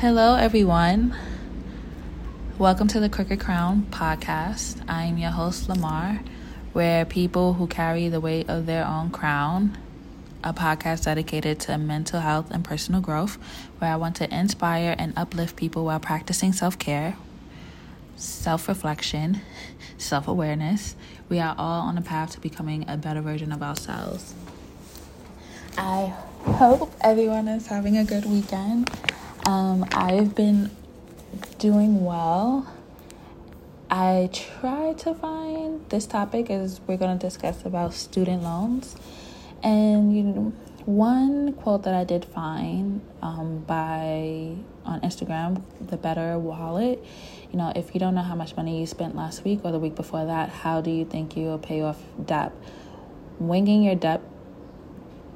Hello, everyone. Welcome to the Crooked Crown podcast. I am your host, Lamar, where people who carry the weight of their own crown, a podcast dedicated to mental health and personal growth, where I want to inspire and uplift people while practicing self care, self reflection, self awareness. We are all on a path to becoming a better version of ourselves. I hope everyone is having a good weekend. Um, I've been doing well. I tried to find this topic as we're going to discuss about student loans. And you know, one quote that I did find um, by on Instagram, the Better Wallet. You know, if you don't know how much money you spent last week or the week before that, how do you think you will pay off debt? Winging your debt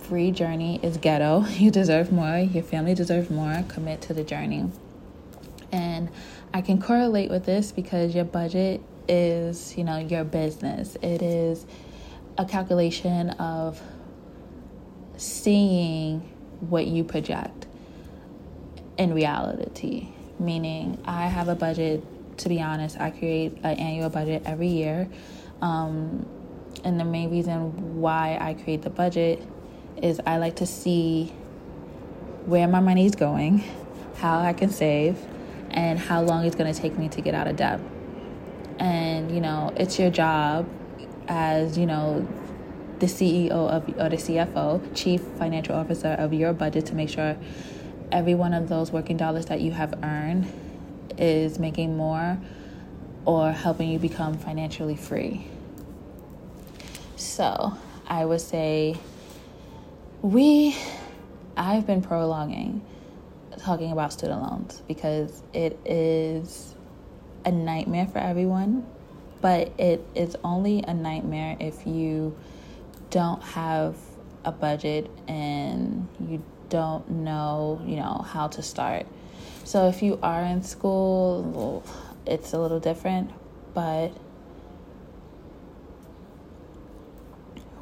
free journey is ghetto. You deserve more. Your family deserves more. Commit to the journey. And I can correlate with this because your budget is, you know, your business. It is a calculation of seeing what you project in reality. Meaning, I have a budget. To be honest, I create an annual budget every year. Um, and the main reason why I create the budget is I like to see where my money is going, how I can save, and how long it's going to take me to get out of debt. And, you know, it's your job as, you know, the CEO of or the CFO, Chief Financial Officer of your budget to make sure every one of those working dollars that you have earned is making more or helping you become financially free. So, I would say we, I've been prolonging talking about student loans because it is a nightmare for everyone, but it is only a nightmare if you don't have a budget and you don't know, you know, how to start. So if you are in school, it's a little different, but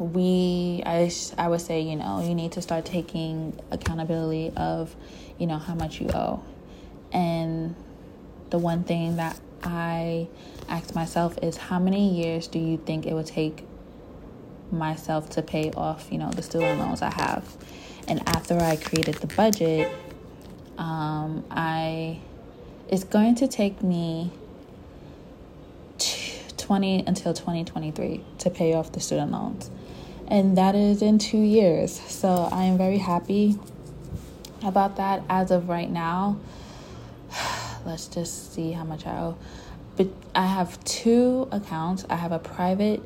we I, I would say you know you need to start taking accountability of you know how much you owe. And the one thing that i ask myself is how many years do you think it would take myself to pay off you know the student loans i have? And after i created the budget um, i it's going to take me 20 until 2023 to pay off the student loans and that is in two years. So I am very happy about that as of right now. Let's just see how much I owe. But I have two accounts. I have a private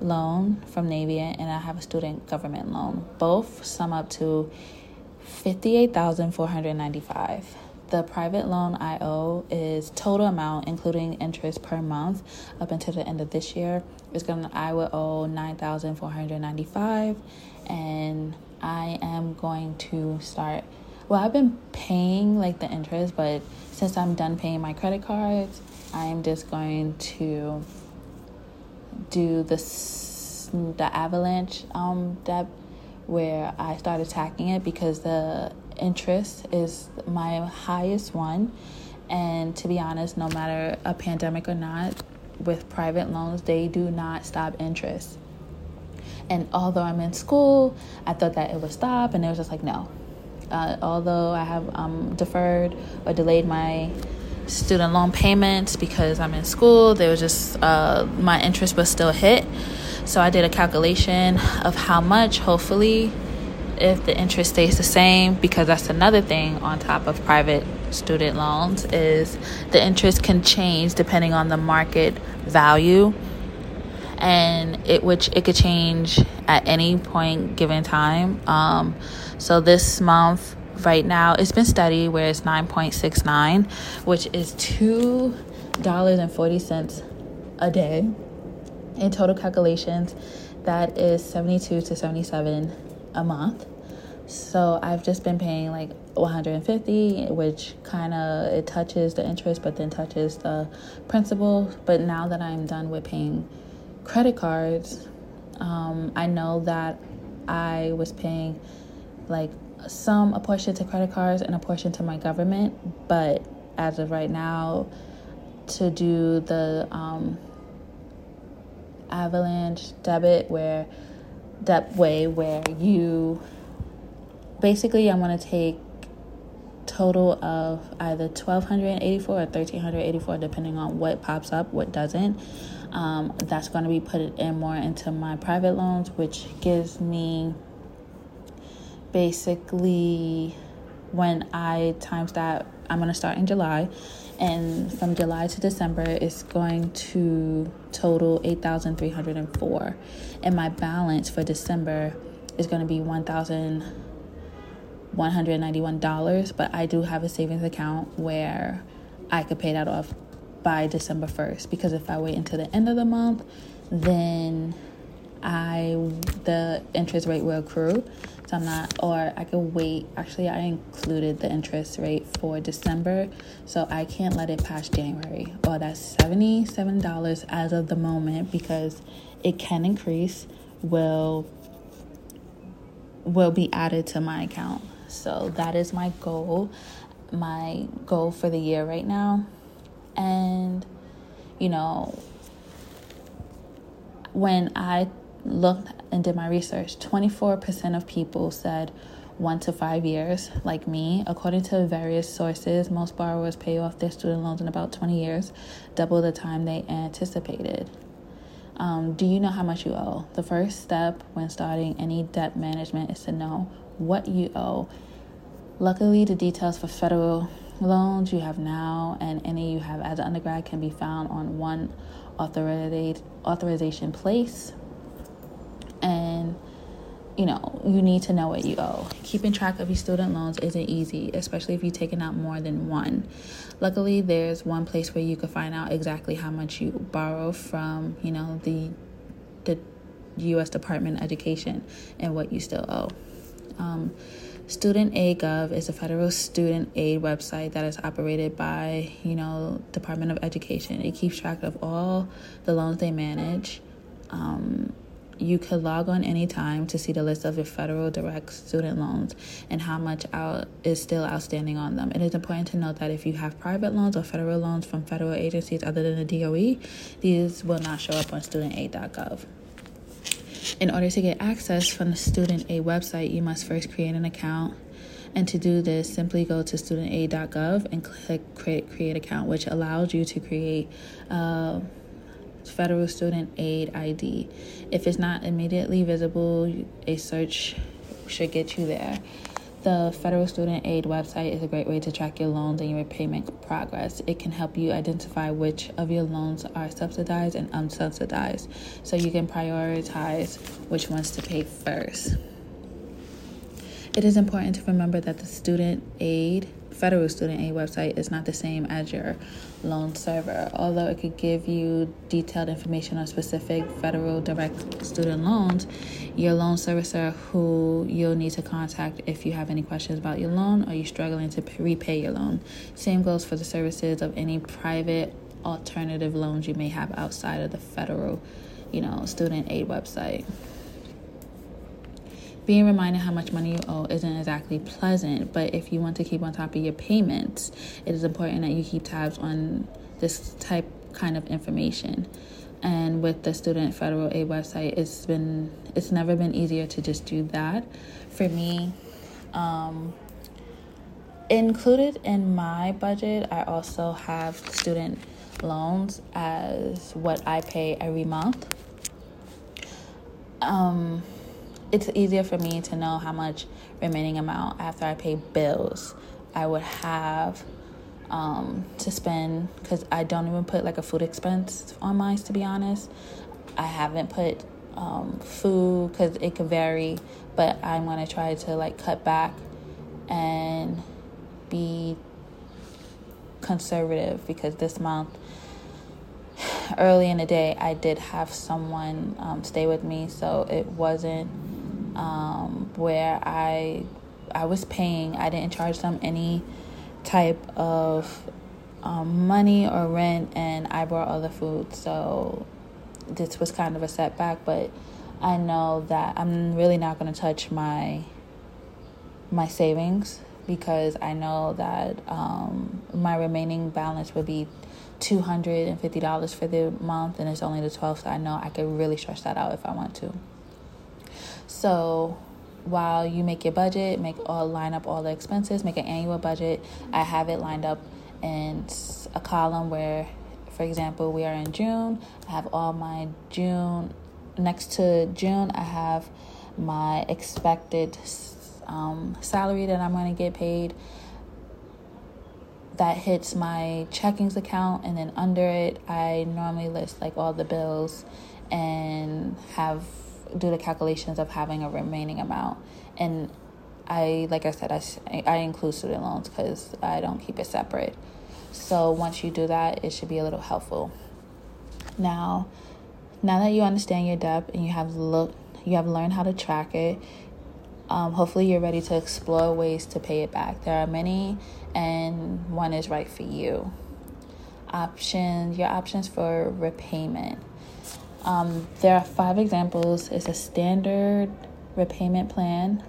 loan from Navient and I have a student government loan. Both sum up to 58,495. The private loan I owe is total amount including interest per month up until the end of this year is gonna I will owe nine thousand four hundred ninety five and I am going to start well I've been paying like the interest but since I'm done paying my credit cards I'm just going to do this the avalanche um debt where I started attacking it because the interest is my highest one. And to be honest, no matter a pandemic or not, with private loans, they do not stop interest. And although I'm in school, I thought that it would stop, and it was just like, no. Uh, although I have um, deferred or delayed my student loan payments because I'm in school, there was just uh, my interest was still hit. So I did a calculation of how much, hopefully, if the interest stays the same because that's another thing on top of private student loans is the interest can change depending on the market value. And it which it could change at any point given time. Um, so this month right now it's been steady where it's 9.69 which is two dollars and 40 cents a day. In total calculations that is 72 to 77 a month. So I've just been paying like 150, which kind of it touches the interest, but then touches the principal. But now that I'm done with paying credit cards, um, I know that I was paying like some a portion to credit cards and a portion to my government. But as of right now, to do the um, avalanche debit where that way where you basically I'm going to take total of either 1284 or 1384 depending on what pops up what doesn't. Um, that's going to be put in more into my private loans which gives me basically when i times that i'm going to start in july and from july to december it's going to total 8304 and my balance for december is going to be 1000 $191, but I do have a savings account where I could pay that off by December 1st because if I wait until the end of the month, then I the interest rate will accrue. So I'm not or I could wait. Actually, I included the interest rate for December, so I can't let it pass January. Well, that's $77 as of the moment because it can increase will will be added to my account. So that is my goal, my goal for the year right now. And, you know, when I looked and did my research, 24% of people said one to five years, like me. According to various sources, most borrowers pay off their student loans in about 20 years, double the time they anticipated. Um, do you know how much you owe? The first step when starting any debt management is to know what you owe. Luckily, the details for federal loans you have now and any you have as an undergrad can be found on one authorization place. And you know, you need to know what you owe. Keeping track of your student loans isn't easy, especially if you've taken out more than one. Luckily, there's one place where you can find out exactly how much you borrow from, you know, the the U.S. Department of Education and what you still owe. Um, Student Aid Gov is a federal student aid website that is operated by, you know, Department of Education. It keeps track of all the loans they manage. Um, you could log on anytime to see the list of your federal direct student loans and how much out is still outstanding on them. It is important to note that if you have private loans or federal loans from federal agencies other than the DOE, these will not show up on studentaid.gov. In order to get access from the Student Aid website, you must first create an account. And to do this, simply go to studentaid.gov and click create create account, which allows you to create a federal student aid ID. If it's not immediately visible, a search should get you there. The Federal Student Aid website is a great way to track your loans and your repayment progress. It can help you identify which of your loans are subsidized and unsubsidized so you can prioritize which ones to pay first. It is important to remember that the student aid federal student aid website is not the same as your loan server. Although it could give you detailed information on specific federal direct student loans, your loan servicer who you'll need to contact if you have any questions about your loan or you're struggling to repay your loan. Same goes for the services of any private alternative loans you may have outside of the federal, you know, student aid website. Being reminded how much money you owe isn't exactly pleasant, but if you want to keep on top of your payments, it is important that you keep tabs on this type kind of information. And with the student federal aid website, it's been it's never been easier to just do that. For me, um, included in my budget, I also have student loans as what I pay every month. Um, it's easier for me to know how much remaining amount after I pay bills I would have um, to spend because I don't even put like a food expense on mine to be honest. I haven't put um, food because it could vary, but I'm gonna try to like cut back and be conservative because this month early in the day I did have someone um, stay with me, so it wasn't um, where I I was paying. I didn't charge them any type of um, money or rent, and I brought other food. So this was kind of a setback, but I know that I'm really not going to touch my my savings because I know that um, my remaining balance would be $250 for the month and it's only the 12th so I know I could really stretch that out if I want to. So while you make your budget, make all line up all the expenses, make an annual budget. I have it lined up in a column where, for example, we are in June. I have all my June next to June. I have my expected um, salary that I'm going to get paid. That hits my checkings account, and then under it, I normally list like all the bills and have do the calculations of having a remaining amount. And I, like I said, I, I include student loans because I don't keep it separate. So once you do that, it should be a little helpful. Now, now that you understand your debt and you have looked, you have learned how to track it. Um, hopefully, you're ready to explore ways to pay it back. There are many, and one is right for you. Options, your options for repayment. Um, there are five examples. It's a standard repayment plan,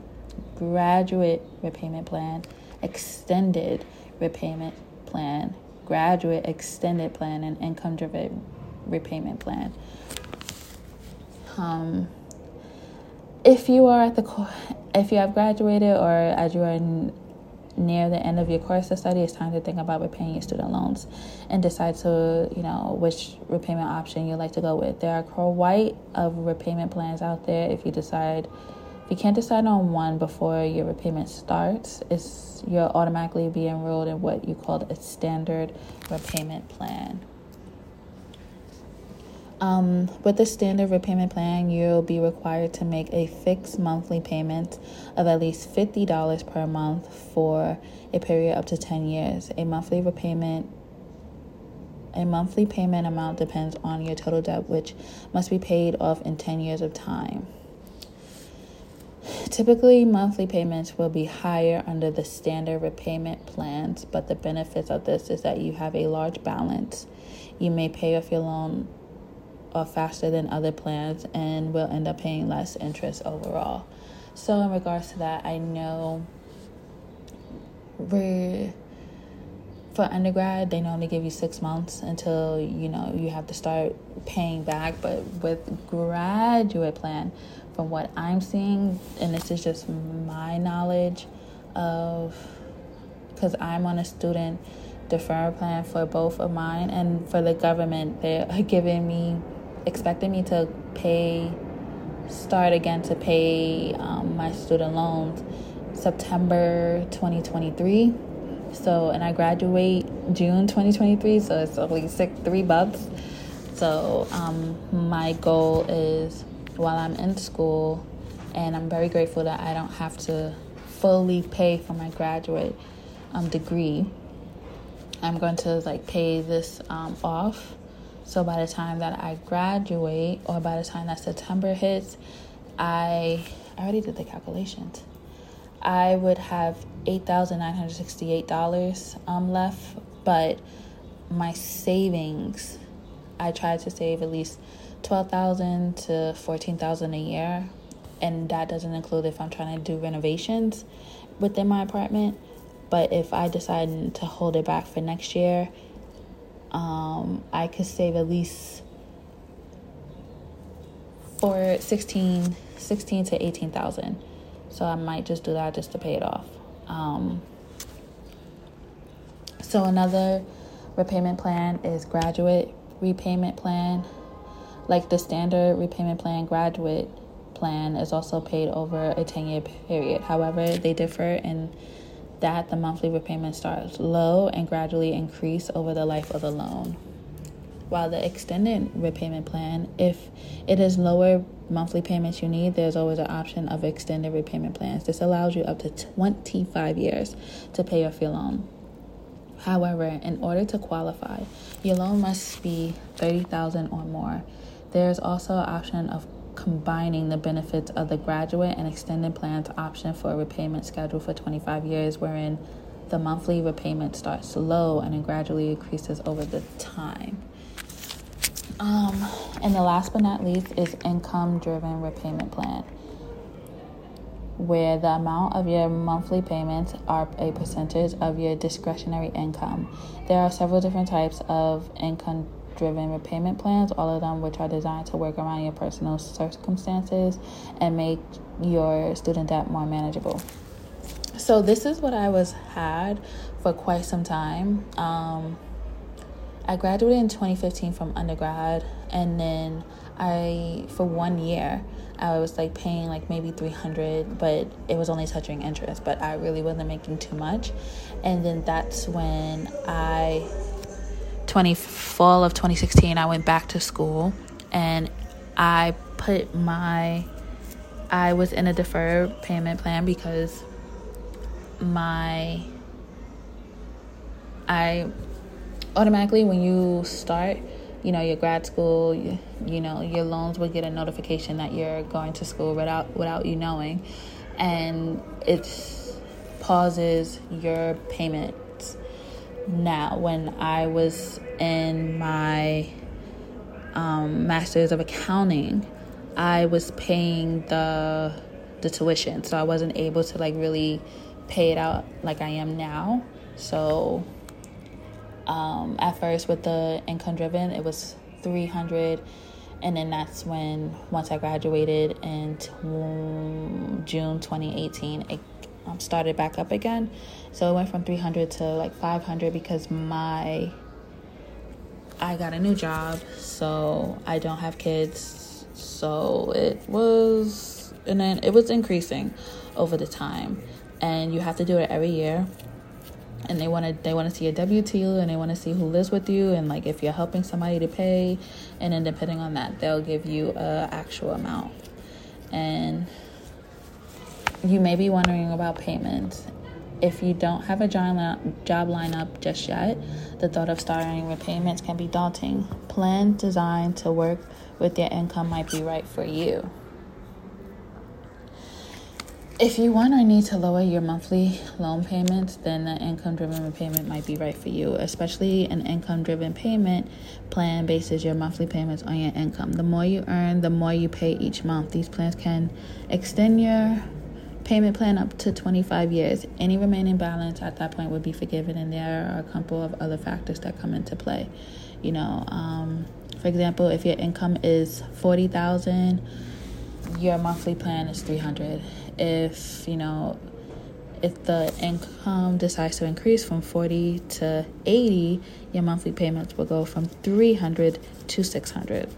graduate repayment plan, extended repayment plan, graduate extended plan, and income driven repayment plan. Um, if you are at the if you have graduated or as you are near the end of your course of study, it's time to think about repaying your student loans and decide to, you know, which repayment option you'd like to go with. There are quite of repayment plans out there. If you decide, if you can't decide on one before your repayment starts, it's you'll automatically be enrolled in what you call a standard repayment plan. Um, with the standard repayment plan, you'll be required to make a fixed monthly payment of at least $50 per month for a period up to 10 years. A monthly repayment a monthly payment amount depends on your total debt, which must be paid off in 10 years of time. Typically, monthly payments will be higher under the standard repayment plans, but the benefits of this is that you have a large balance. You may pay off your loan or faster than other plans and will end up paying less interest overall. So, in regards to that, I know we for undergrad they normally give you six months until you know you have to start paying back but with graduate plan from what i'm seeing and this is just my knowledge of because i'm on a student deferral plan for both of mine and for the government they're giving me expecting me to pay, start again to pay um, my student loans September 2023. So, and I graduate June 2023, so it's only six, three months. So, um, my goal is while I'm in school, and I'm very grateful that I don't have to fully pay for my graduate um, degree. I'm going to like pay this um, off so by the time that I graduate, or by the time that September hits, I, I already did the calculations. I would have eight thousand nine hundred sixty-eight dollars um left, but my savings, I try to save at least twelve thousand to fourteen thousand a year, and that doesn't include if I'm trying to do renovations within my apartment. But if I decide to hold it back for next year, um, I could save at least for 16, 16 to 18,000. So I might just do that just to pay it off. Um, so another repayment plan is graduate repayment plan. Like the standard repayment plan, graduate plan is also paid over a 10 year period. However, they differ in that the monthly repayment starts low and gradually increase over the life of the loan. While the extended repayment plan, if it is lower monthly payments you need, there's always an option of extended repayment plans. This allows you up to 25 years to pay off your loan. However, in order to qualify, your loan must be 30,000 or more. There's also an option of combining the benefits of the graduate and extended plans option for a repayment schedule for 25 years, wherein the monthly repayment starts low and it gradually increases over the time. Um, and the last but not least is income driven repayment plan. where the amount of your monthly payments are a percentage of your discretionary income. There are several different types of income driven repayment plans, all of them which are designed to work around your personal circumstances and make your student debt more manageable. So this is what I was had for quite some time. Um, I graduated in 2015 from undergrad, and then I for one year I was like paying like maybe 300, but it was only touching interest, but I really wasn't making too much. And then that's when I 20 fall of 2016 I went back to school and I put my I was in a deferred payment plan because my I automatically when you start you know your grad school you, you know your loans will get a notification that you're going to school without without you knowing and it pauses your payments now when i was in my um, master's of accounting i was paying the the tuition. So i wasn't able to like really pay it out like i am now. So um, at first with the income driven it was 300 and then that's when once i graduated in t- june 2018 it um, started back up again. So it went from 300 to like 500 because my i got a new job so i don't have kids. So it was and then it was increasing over the time. And you have to do it every year. And they want to they want to see a w2 and they want to see who lives with you and like if you're helping somebody to pay. And then depending on that they'll give you a actual amount. And you may be wondering about payments if you don't have a job lineup just yet the thought of starting repayments can be daunting plan designed to work with your income might be right for you if you want or need to lower your monthly loan payments, then an income driven repayment might be right for you, especially an income driven payment plan bases your monthly payments on your income. The more you earn, the more you pay each month. These plans can extend your payment plan up to 25 years. Any remaining balance at that point would be forgiven, and there are a couple of other factors that come into play. You know, um, for example, if your income is 40,000, your monthly plan is 300 if you know if the income decides to increase from 40 to 80 your monthly payments will go from 300 to 600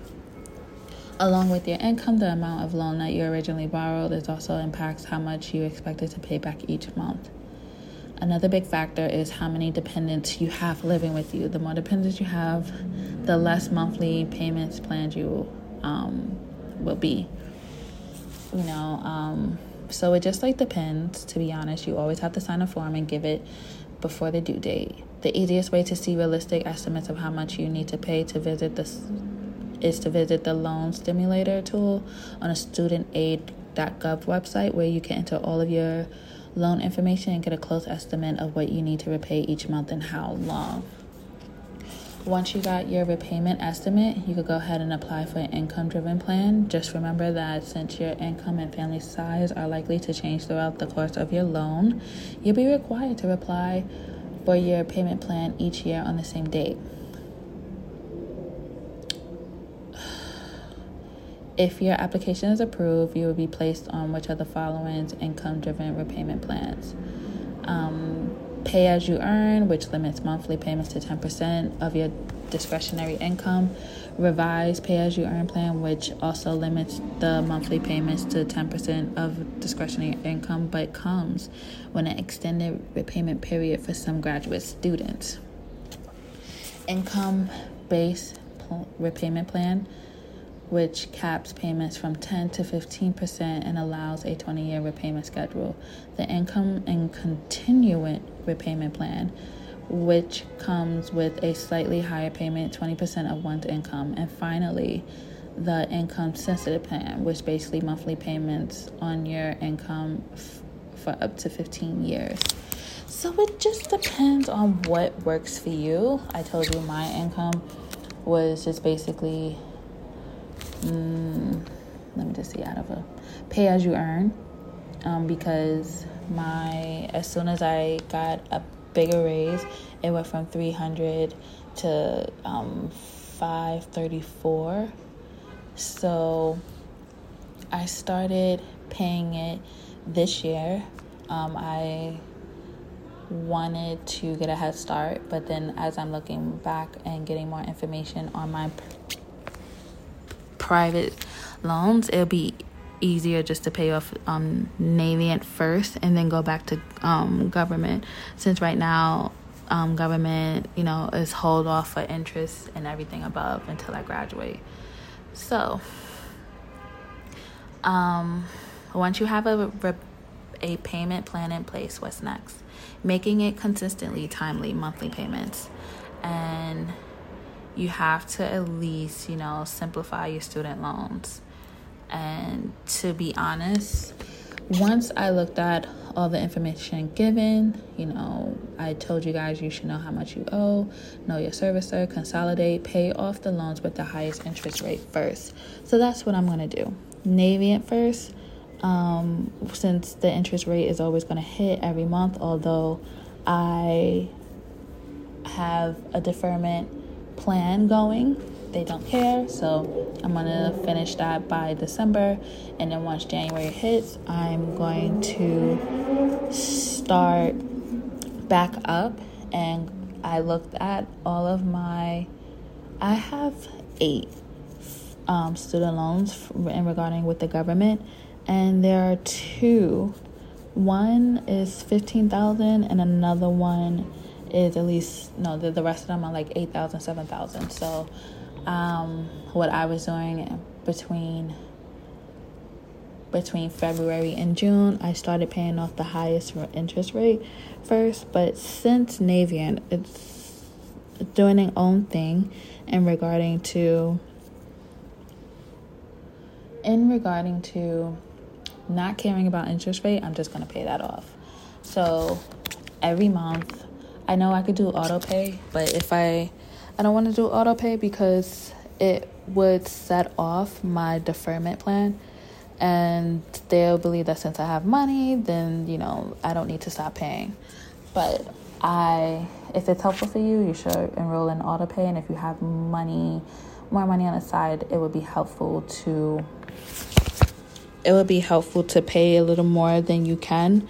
along with your income the amount of loan that you originally borrowed is also impacts how much you expected to pay back each month another big factor is how many dependents you have living with you the more dependents you have the less monthly payments planned you um, will be you know um, so it just like depends, to be honest. You always have to sign a form and give it before the due date. The easiest way to see realistic estimates of how much you need to pay to visit this is to visit the loan simulator tool on a studentaid.gov website where you can enter all of your loan information and get a close estimate of what you need to repay each month and how long. Once you got your repayment estimate, you could go ahead and apply for an income driven plan. Just remember that since your income and family size are likely to change throughout the course of your loan, you'll be required to apply for your payment plan each year on the same date. If your application is approved, you will be placed on which of the following income driven repayment plans. Um, pay as you earn, which limits monthly payments to 10% of your discretionary income. Revised pay as you earn plan, which also limits the monthly payments to 10% of discretionary income, but comes with an extended repayment period for some graduate students. Income based repayment plan which caps payments from 10 to 15% and allows a 20 year repayment schedule. The income and contingent repayment plan, which comes with a slightly higher payment, 20% of one's income. And finally, the income sensitive plan, which basically monthly payments on your income f- for up to 15 years. So it just depends on what works for you. I told you my income was just basically mm, let me just see out of a pay as you earn um, because my as soon as I got a bigger raise, it went from 300 to um, 534. So I started paying it this year. Um, I wanted to get a head start, but then as I'm looking back and getting more information on my private loans, it'll be easier just to pay off um, Navient first and then go back to um, government. Since right now, um, government, you know, is hold off for interest and everything above until I graduate. So, um, once you have a a payment plan in place, what's next? Making it consistently timely monthly payments, and you have to at least, you know, simplify your student loans. And to be honest, once I looked at all the information given, you know, I told you guys you should know how much you owe, know your servicer, consolidate, pay off the loans with the highest interest rate first. So that's what I'm going to do. Navient first, um, since the interest rate is always going to hit every month, although I have a deferment plan going they don't care. So I'm gonna finish that by December, and then once January hits, I'm going to start back up. And I looked at all of my, I have eight um, student loans in regarding with the government, and there are two. One is fifteen thousand, and another one is at least no. The, the rest of them are like eight thousand, seven thousand. So um, what I was doing between between February and June, I started paying off the highest interest rate first. But since Navient, it's doing its own thing in regarding to in regarding to not caring about interest rate, I'm just gonna pay that off. So every month, I know I could do auto pay, but if I I don't want to do auto pay because it would set off my deferment plan and they'll believe that since I have money, then you know I don't need to stop paying. But I, if it's helpful for you, you should enroll in auto pay, and if you have money, more money on the side, it would be helpful to. It would be helpful to pay a little more than you can.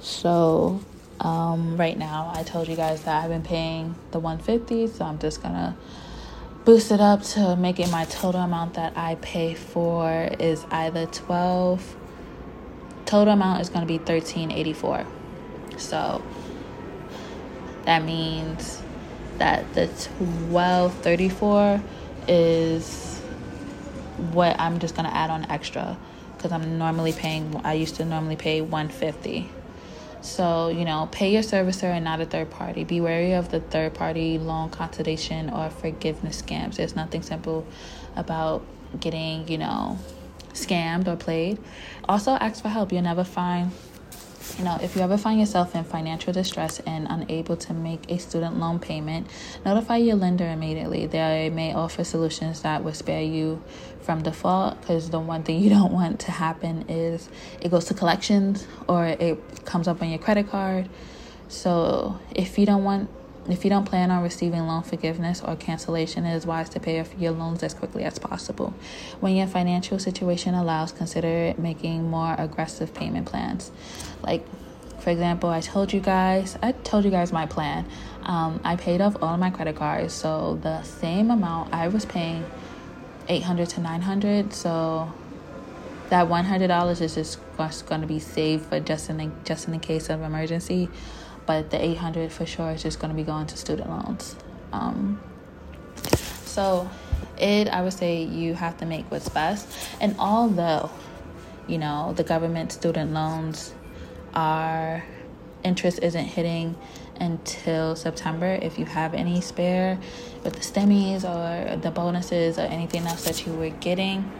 So um, right now, I told you guys that I've been paying the 150, so I'm just gonna boost it up to make it my total amount that I pay for is either 12 total amount is to be 1384 so that means that the 1234 is what I'm just to add on extra because I'm normally paying I used to normally pay 150 so, you know, pay your servicer and not a third party. Be wary of the third party loan consolidation or forgiveness scams. There's nothing simple about getting, you know, scammed or played. Also, ask for help. You'll never find you know, if you ever find yourself in financial distress and unable to make a student loan payment, notify your lender immediately. They may offer solutions that will spare you from default because the one thing you don't want to happen is it goes to collections or it comes up on your credit card. So, if you don't want if you don't plan on receiving loan forgiveness or cancellation, it is wise to pay off your loans as quickly as possible. When your financial situation allows, consider making more aggressive payment plans. Like, for example, I told you guys, I told you guys my plan. Um, I paid off all of my credit cards, so the same amount I was paying, eight hundred to nine hundred. So that one hundred dollars is just going to be saved for just in just in the case of emergency but the 800 for sure is just going to be going to student loans. Um, so it, I would say you have to make what's best. And although, you know, the government student loans are interest isn't hitting until September. If you have any spare with the stimmies or the bonuses or anything else that you were getting,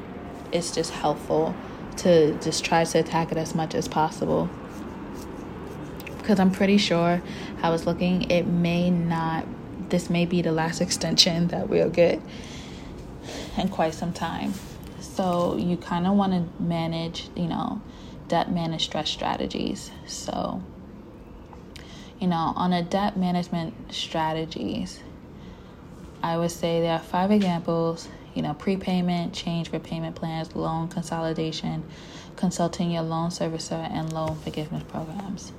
it's just helpful to just try to attack it as much as possible because I'm pretty sure how it's looking, it may not, this may be the last extension that we'll get in quite some time. So you kind of want to manage, you know, debt management stress strategies. So, you know, on a debt management strategies, I would say there are five examples you know, prepayment, change repayment plans, loan consolidation, consulting your loan servicer, and loan forgiveness programs.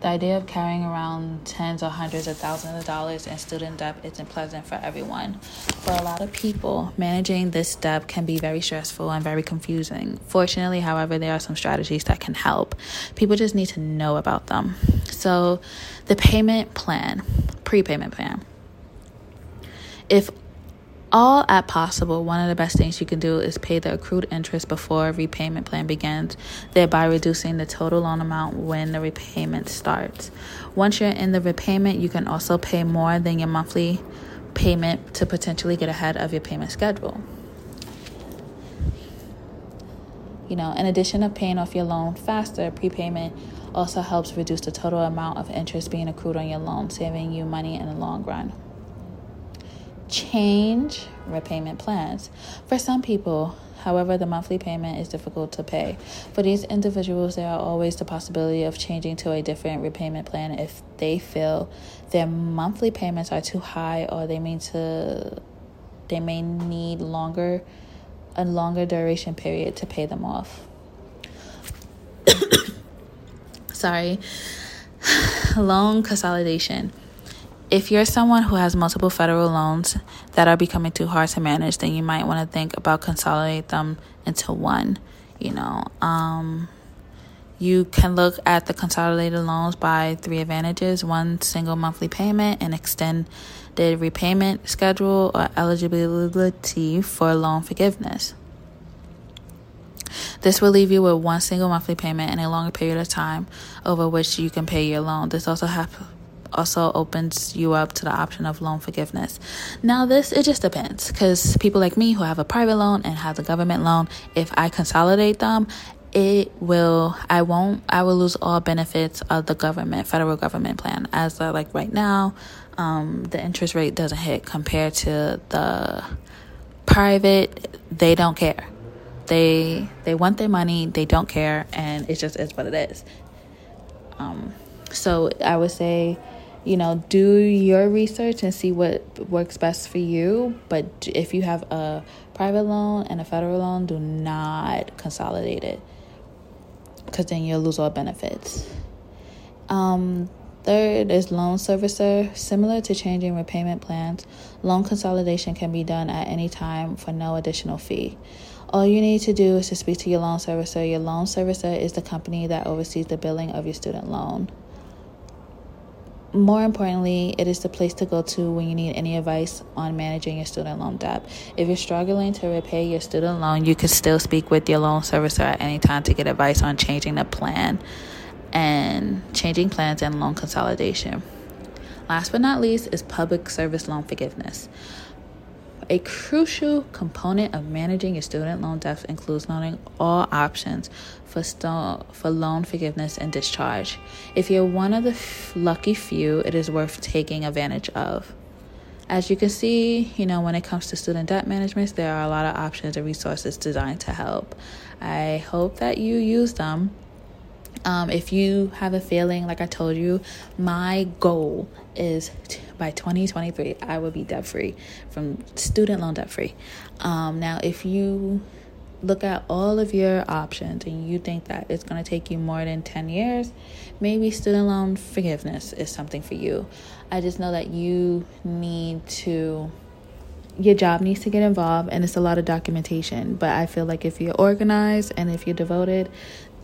The idea of carrying around tens or hundreds of thousands of dollars in student debt isn't pleasant for everyone. For a lot of people, managing this debt can be very stressful and very confusing. Fortunately, however, there are some strategies that can help. People just need to know about them. So, the payment plan, prepayment plan. If all at possible, one of the best things you can do is pay the accrued interest before repayment plan begins, thereby reducing the total loan amount when the repayment starts. Once you're in the repayment, you can also pay more than your monthly payment to potentially get ahead of your payment schedule. You know, in addition of paying off your loan faster, prepayment also helps reduce the total amount of interest being accrued on your loan, saving you money in the long run change repayment plans. For some people, however, the monthly payment is difficult to pay. For these individuals, there are always the possibility of changing to a different repayment plan if they feel their monthly payments are too high or they mean to they may need longer a longer duration period to pay them off. Sorry. Loan consolidation. If you're someone who has multiple federal loans that are becoming too hard to manage, then you might want to think about consolidate them into one. You know, um, you can look at the consolidated loans by three advantages: one single monthly payment, an extended repayment schedule, or eligibility for loan forgiveness. This will leave you with one single monthly payment and a longer period of time over which you can pay your loan. This also happens also opens you up to the option of loan forgiveness. Now, this it just depends because people like me who have a private loan and have a government loan, if I consolidate them, it will I won't I will lose all benefits of the government federal government plan. As uh, like right now um, the interest rate doesn't hit compared to the private they don't care. They they want their money they don't care and it just is what it is. Um, so I would say you know, do your research and see what works best for you. But if you have a private loan and a federal loan, do not consolidate it because then you'll lose all benefits. Um, third is loan servicer. Similar to changing repayment plans, loan consolidation can be done at any time for no additional fee. All you need to do is to speak to your loan servicer. Your loan servicer is the company that oversees the billing of your student loan more importantly, it is the place to go to when you need any advice on managing your student loan debt. If you're struggling to repay your student loan, you can still speak with your loan servicer at any time to get advice on changing the plan and changing plans and loan consolidation. Last but not least is public service loan forgiveness. A crucial component of managing your student loan debt includes knowing all options for, st- for loan forgiveness and discharge. If you're one of the f- lucky few, it is worth taking advantage of. As you can see, you know, when it comes to student debt management, there are a lot of options and resources designed to help. I hope that you use them um, if you have a feeling, like I told you, my goal is t- by 2023, I will be debt free from student loan debt free. Um, now, if you look at all of your options and you think that it's going to take you more than 10 years, maybe student loan forgiveness is something for you. I just know that you need to your job needs to get involved and it's a lot of documentation but i feel like if you're organized and if you're devoted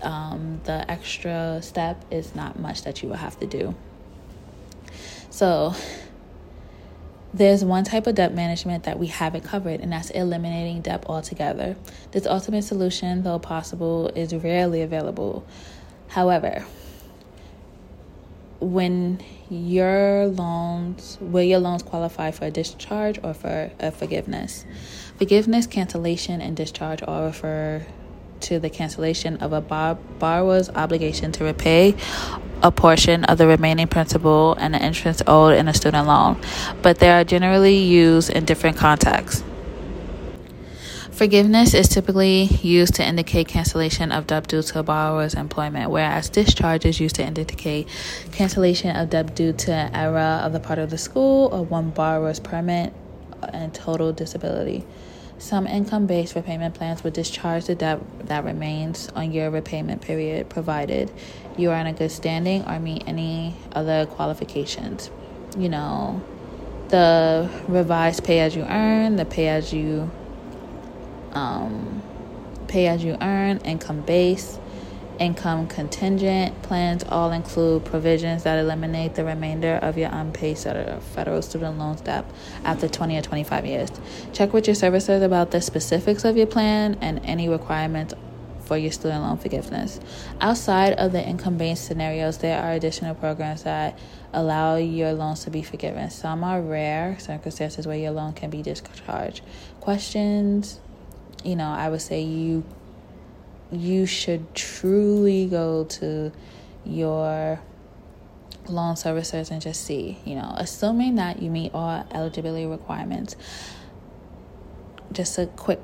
um, the extra step is not much that you will have to do. So, there's one type of debt management that we haven't covered, and that's eliminating debt altogether. This ultimate solution, though possible, is rarely available. However, when your loans, will your loans qualify for a discharge or for a forgiveness? Forgiveness, cancellation, and discharge all refer to the cancellation of a bar- borrower's obligation to repay a portion of the remaining principal and the interest owed in a student loan, but they are generally used in different contexts. Forgiveness is typically used to indicate cancellation of debt due to a borrower's employment, whereas discharge is used to indicate cancellation of debt due to an error of the part of the school or one borrower's permit and total disability. Some income based repayment plans will discharge the debt that remains on your repayment period, provided you are in a good standing or meet any other qualifications. You know, the revised pay as you earn, the pay as you um, pay as you earn, income base, income contingent plans all include provisions that eliminate the remainder of your unpaid federal student loans debt after 20 or 25 years. Check with your servicers about the specifics of your plan and any requirements for your student loan forgiveness. Outside of the income based scenarios, there are additional programs that allow your loans to be forgiven. Some are rare circumstances where your loan can be discharged. Questions you know, I would say you you should truly go to your loan servicers and just see, you know, assuming that you meet all eligibility requirements. Just a quick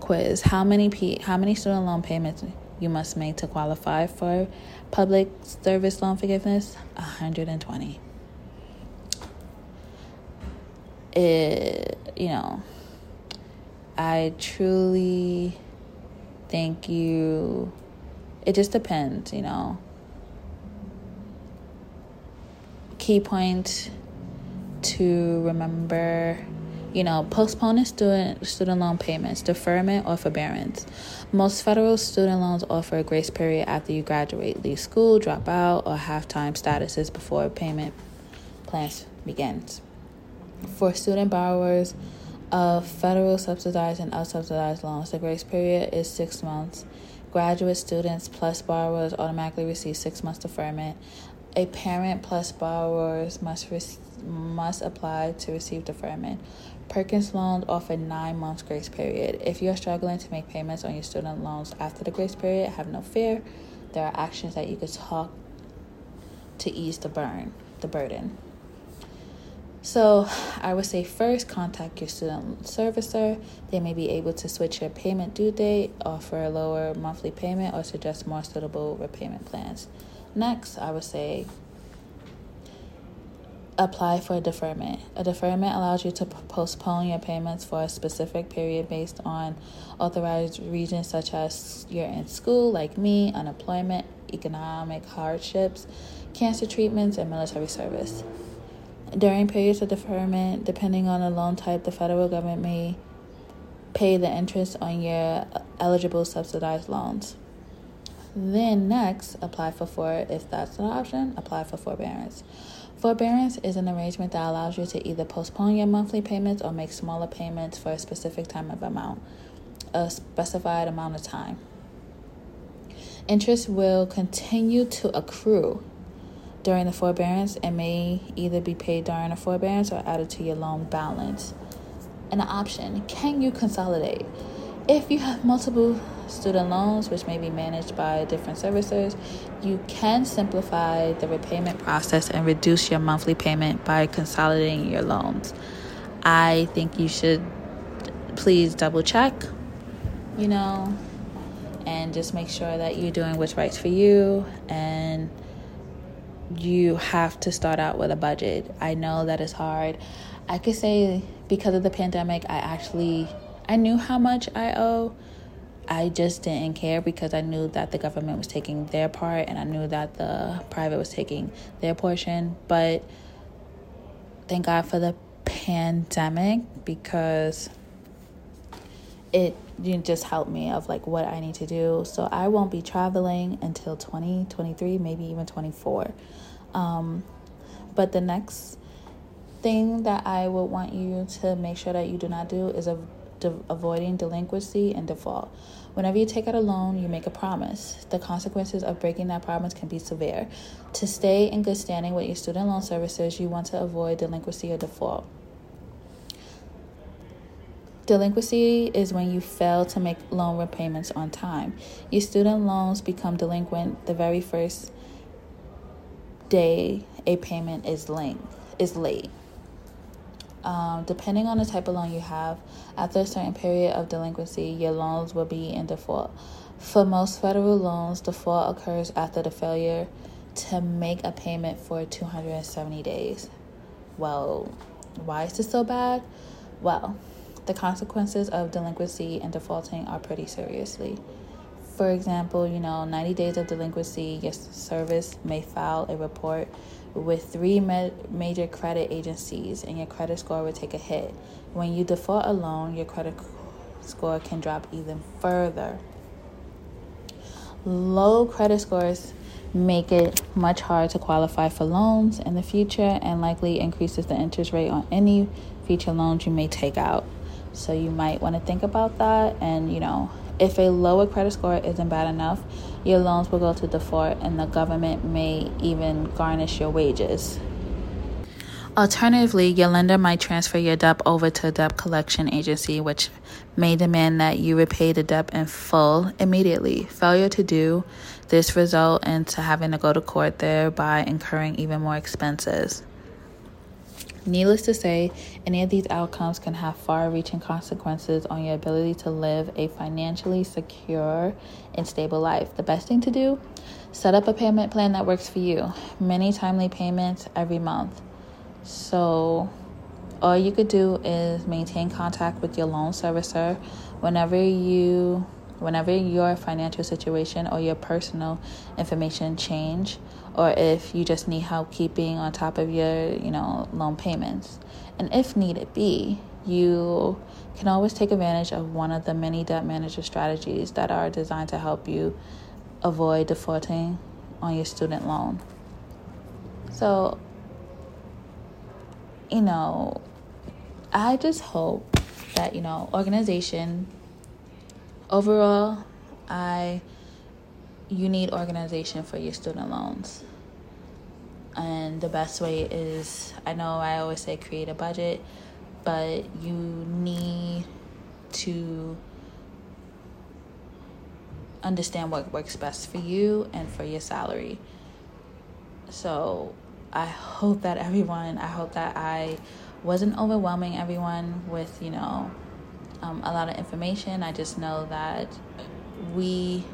quiz. How many P, how many student loan payments you must make to qualify for public service loan forgiveness? 120. It, you know, I truly think you, it just depends, you know. Key point to remember you know, postponing student student loan payments, deferment or forbearance. Most federal student loans offer a grace period after you graduate, leave school, drop out, or have time statuses before payment plans begins. For student borrowers, of federal subsidized and unsubsidized loans. The grace period is six months. Graduate students plus borrowers automatically receive six months deferment. A parent plus borrowers must re- must apply to receive deferment. Perkins loans offer nine months grace period. If you are struggling to make payments on your student loans after the grace period, have no fear. There are actions that you could talk to ease the burn, the burden. So, I would say first contact your student servicer. They may be able to switch your payment due date, offer a lower monthly payment, or suggest more suitable repayment plans. Next, I would say apply for a deferment. A deferment allows you to postpone your payments for a specific period based on authorized reasons such as you're in school, like me, unemployment, economic hardships, cancer treatments, and military service. During periods of deferment, depending on the loan type, the federal government may pay the interest on your eligible subsidized loans. Then, next, apply for for if that's an option, apply for forbearance. Forbearance is an arrangement that allows you to either postpone your monthly payments or make smaller payments for a specific time of amount, a specified amount of time. Interest will continue to accrue during the forbearance and may either be paid during a forbearance or added to your loan balance. And the option can you consolidate? If you have multiple student loans, which may be managed by different servicers, you can simplify the repayment process and reduce your monthly payment by consolidating your loans. I think you should please double check, you know, and just make sure that you're doing what's right for you and you have to start out with a budget. I know that is hard. I could say because of the pandemic, I actually I knew how much I owe. I just didn't care because I knew that the government was taking their part and I knew that the private was taking their portion. But thank God for the pandemic because it you just help me of like what I need to do. So I won't be traveling until 2023, maybe even 24. Um, but the next thing that I would want you to make sure that you do not do is a, de- avoiding delinquency and default. Whenever you take out a loan, you make a promise. The consequences of breaking that promise can be severe. To stay in good standing with your student loan services, you want to avoid delinquency or default. Delinquency is when you fail to make loan repayments on time. Your student loans become delinquent the very first day a payment is late. Is late. Um, depending on the type of loan you have, after a certain period of delinquency, your loans will be in default. For most federal loans, default occurs after the failure to make a payment for 270 days. Well, why is this so bad? Well, the consequences of delinquency and defaulting are pretty seriously. For example, you know, 90 days of delinquency, your service may file a report with three major credit agencies and your credit score will take a hit. When you default a loan, your credit score can drop even further. Low credit scores make it much harder to qualify for loans in the future and likely increases the interest rate on any future loans you may take out. So you might want to think about that and you know, if a lower credit score isn't bad enough, your loans will go to default and the government may even garnish your wages. Alternatively, your lender might transfer your debt over to a debt collection agency, which may demand that you repay the debt in full immediately. Failure to do this result into having to go to court, thereby incurring even more expenses. Needless to say, any of these outcomes can have far reaching consequences on your ability to live a financially secure and stable life. The best thing to do? Set up a payment plan that works for you. Many timely payments every month. So, all you could do is maintain contact with your loan servicer whenever you whenever your financial situation or your personal information change or if you just need help keeping on top of your, you know, loan payments. And if needed be, you can always take advantage of one of the many debt manager strategies that are designed to help you avoid defaulting on your student loan. So, you know, I just hope that, you know, organization overall, I you need organization for your student loans. And the best way is I know I always say create a budget, but you need to understand what works best for you and for your salary. So I hope that everyone, I hope that I wasn't overwhelming everyone with, you know, um, a lot of information. I just know that we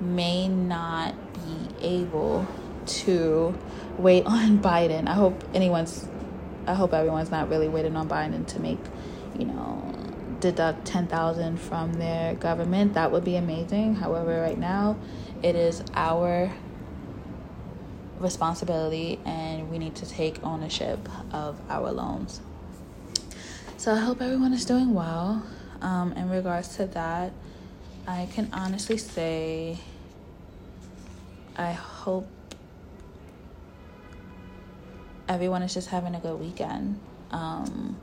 may not be able to wait on Biden. I hope anyone's I hope everyone's not really waiting on Biden to make, you know, deduct 10,000 from their government. That would be amazing. However, right now it is our responsibility and we need to take ownership of our loans. So I hope everyone is doing well. Um, in regards to that, I can honestly say I hope everyone is just having a good weekend. Um,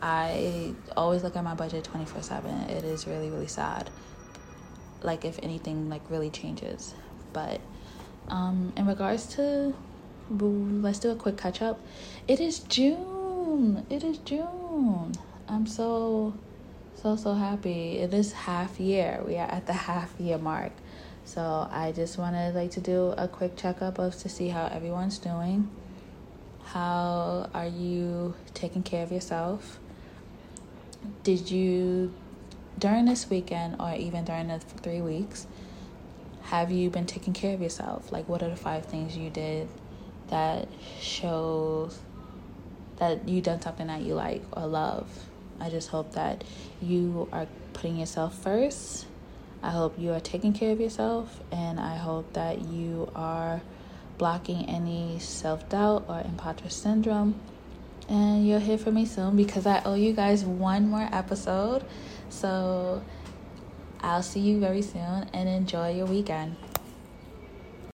I always look at my budget 24 7. It is really, really sad. Like, if anything, like, really changes. But um, in regards to, let's do a quick catch up. It is June. June. It is June. I'm so, so, so happy. It is half year. We are at the half year mark. So I just wanted like to do a quick checkup of to see how everyone's doing. How are you taking care of yourself? Did you during this weekend or even during the three weeks have you been taking care of yourself? Like what are the five things you did that shows that you done something that you like or love. I just hope that you are putting yourself first. I hope you are taking care of yourself, and I hope that you are blocking any self doubt or imposter syndrome. And you'll hear from me soon because I owe you guys one more episode. So I'll see you very soon and enjoy your weekend.